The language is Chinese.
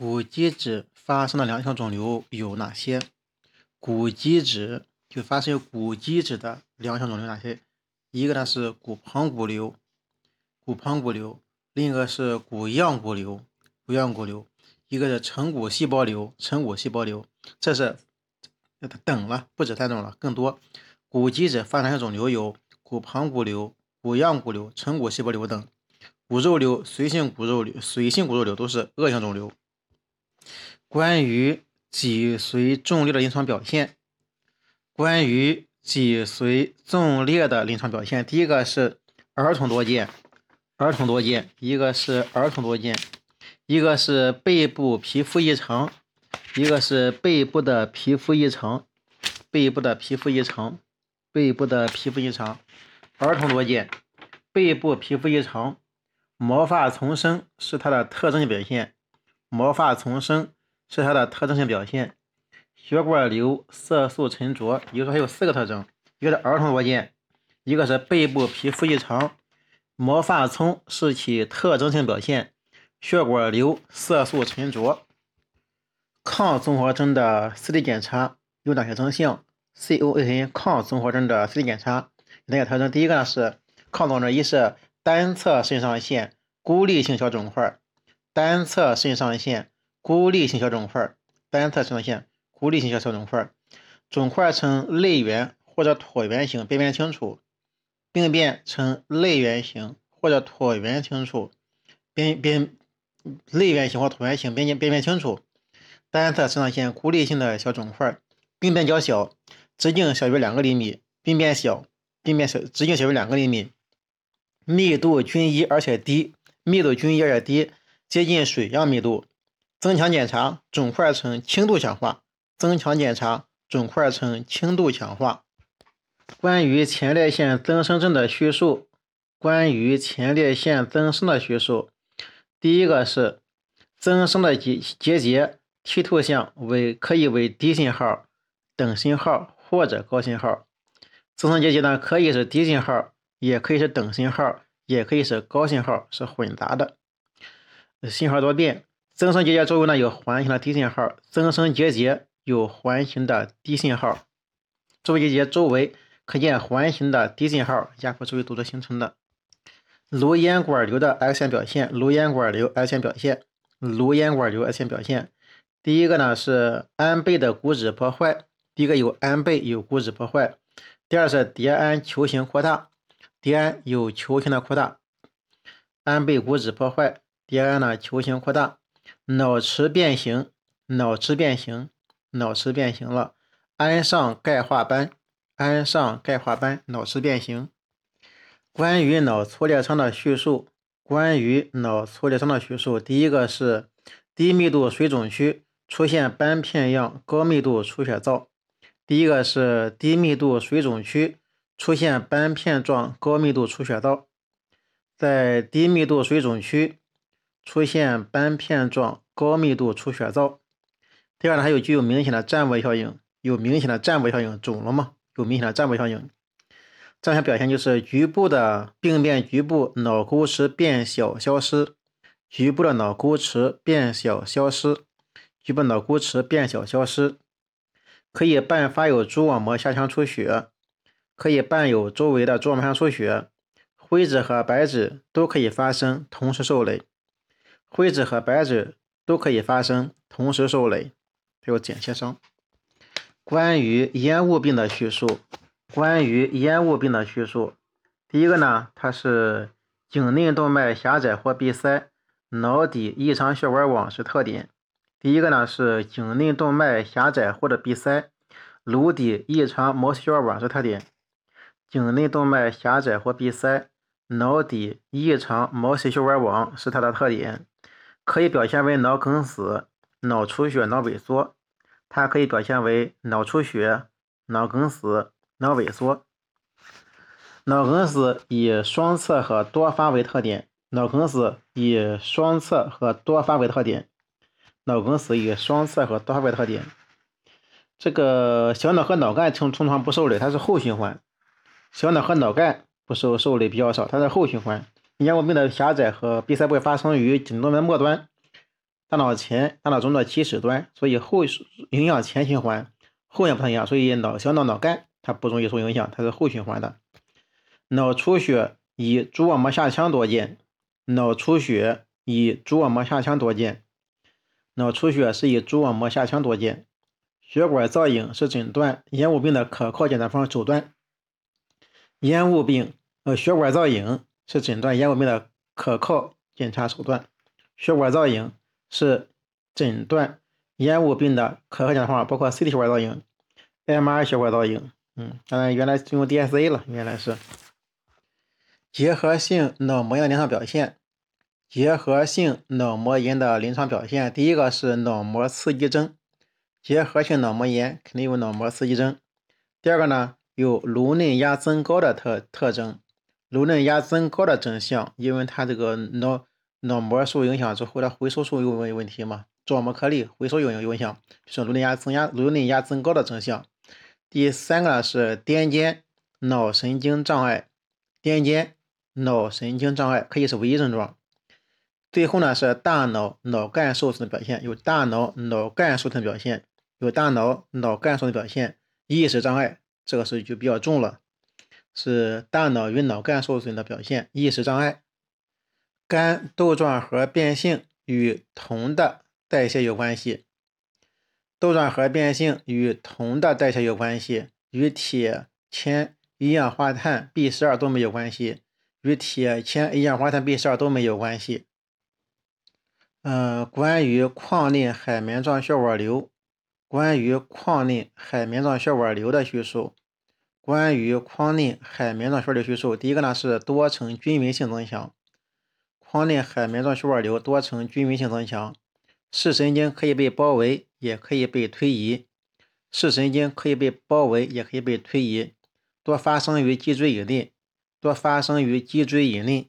骨基质发生的良性肿瘤有哪些？骨基质就发生骨基质的良性肿瘤哪些？一个呢是骨盆骨瘤，骨盆骨瘤；另一个是骨样骨瘤，骨样骨瘤；一个是成骨细胞瘤，成骨细胞瘤。这是等了，不止三种了，更多。骨基质发生性肿瘤有骨盆骨瘤、骨样骨瘤、成骨细胞瘤等。骨肉瘤、髓性骨肉瘤、髓性骨肉瘤都是恶性肿瘤。关于脊髓纵裂的临床表现，关于脊髓纵裂的临床表现，第一个是儿童多见，儿童多见，一个是儿童多见，一个是背部皮肤异常，一个是背部的皮肤异常，背部的皮肤异常，背部的皮肤异常，儿童多见，背部皮肤异常。毛发丛生是它的特征表现，毛发丛生是它的特征性表现。血管瘤、色素沉着，也就说还有四个特征：一个是儿童多见，一个是背部皮肤异常，毛发丛是其特征性表现，血管瘤、色素沉着。抗综合征的 CT 检查有哪些征象？COA 抗综合征的 CT 检查有哪些特征？第一个呢是抗综合征，一是。单侧肾上腺孤立性小肿块，单侧肾上腺孤立性小肿块，单侧肾上腺孤立性小小肿块，肿块呈类圆或者椭圆形，边边清楚，病变呈类圆形或者椭圆清楚，边边类圆形或椭圆形，边边边边清楚，单侧肾上腺孤立性的小肿块，病变较小，直径小于两个厘米，病变小，病变小，直径小于两个厘米。密度均一而且低，密度均一而且低，接近水样密度。增强检查，肿块呈轻度强化。增强检查，肿块呈轻度强化。关于前列腺增生症的叙述，关于前列腺增生的叙述，第一个是增生的结结节 T 图像为可以为低信号、等信号或者高信号。增生结节呢，可以是低信号。也可以是等信号，也可以是高信号，是混杂的，信号多变。增生结节周围呢有环形的低信号，增生结节有环形的低信号，周围结节周围可见环形的低信号，压迫周围组织形成的。颅咽管瘤的 X 线表现，颅咽管瘤 X 线表现，颅咽管瘤 X 线表现。第一个呢是安倍的骨质破坏，第一个有安倍有骨质破坏，第二是蝶鞍球形扩大。蝶鞍有球形的扩大，安倍骨质破坏，第二呢球形扩大，脑池变形，脑池变形，脑池变形了，鞍上钙化斑，鞍上钙化斑，脑池变形。关于脑挫裂伤的叙述，关于脑挫裂伤的叙述，第一个是低密度水肿区出现斑片样高密度出血灶，第一个是低密度水肿区。出现斑片状高密度出血灶，在低密度水肿区出现斑片状高密度出血灶。第二呢，还有具有明显的占位效应，有明显的占位效应，肿了吗？有明显的占位效应。这样表现就是局部的病变，局部脑沟池变小消失，局部的脑沟池变小消失，局部脑沟池变小消失，可以伴发有蛛网膜下腔出血。可以伴有周围的蛛网膜出血，灰质和白质都可以发生，同时受累。灰质和白质都可以发生，同时受累。还有剪切伤。关于烟雾病的叙述，关于烟雾病的叙述，第一个呢，它是颈内动脉狭窄或闭塞，脑底异常血管网是特点。第一个呢是颈内动脉狭窄或者闭塞，颅底异常毛细血管网是特点。颈内动脉狭窄或闭塞，脑底异常毛细血管网是它的特点，可以表现为脑梗死、脑出血、脑萎缩。它可以表现为脑出血、脑梗死、脑萎缩。脑梗死以双侧和多发为特点。脑梗死以双侧和多发为特点。脑梗死以双侧和多发为特点。这个小脑和脑干通通常不受累，它是后循环。小脑和脑干不受受累比较少，它是后循环。烟雾病的狭窄和闭塞部位发生于颈动脉末端，大脑前、大脑中的起始端，所以后影响前循环，后面不太一样。所以脑小脑、脑干它不容易受影响，它是后循环的。脑出血以蛛网膜下腔多见。脑出血以蛛网膜下腔多见。脑出血是以蛛网膜下腔多见。血管造影是诊断烟雾病的可靠检查方手段。烟雾病，呃，血管造影是诊断烟雾病的可靠检查手段。血管造影是诊断烟雾病的可靠检查方法，包括 CT 血管造影、MR 血管造影。嗯，当然原来用 DSA 了，原来是。结核性脑膜炎临床表现，结核性脑膜炎的临床表现，第一个是脑膜刺激征。结核性脑膜炎肯定有脑膜刺激征。第二个呢，有颅内压增高的特特征，颅内压增高的征象，因为它这个脑脑膜受影响之后，它回收术有有问题嘛，蛛膜颗粒回收有影响，就是颅内压增压颅内压增高的征象。第三个呢是癫痫脑神经障碍，癫痫脑神经障碍可以是唯一症状。最后呢是大脑脑干受损的表现，有大脑脑干受损表现。有大脑脑干受损表现，意识障碍，这个是就比较重了，是大脑与脑干受损的表现，意识障碍。肝窦状核变性与铜的代谢有关系，窦状核变性与铜的代谢有关系，与铁、铅、一氧化碳 B 十二都没有关系，与铁、铅、一氧化碳 B 十二都没有关系。嗯，关于眶内海绵状血管瘤。关于眶内海绵状血管瘤的叙述，关于眶内海绵状血管瘤叙述，第一个呢是多层均匀性增强，眶内海绵状血管瘤多层均匀性增强，视神经可以被包围，也可以被推移，视神经可以被包围，也可以被推移，多发生于脊椎以内，多发生于脊椎以内，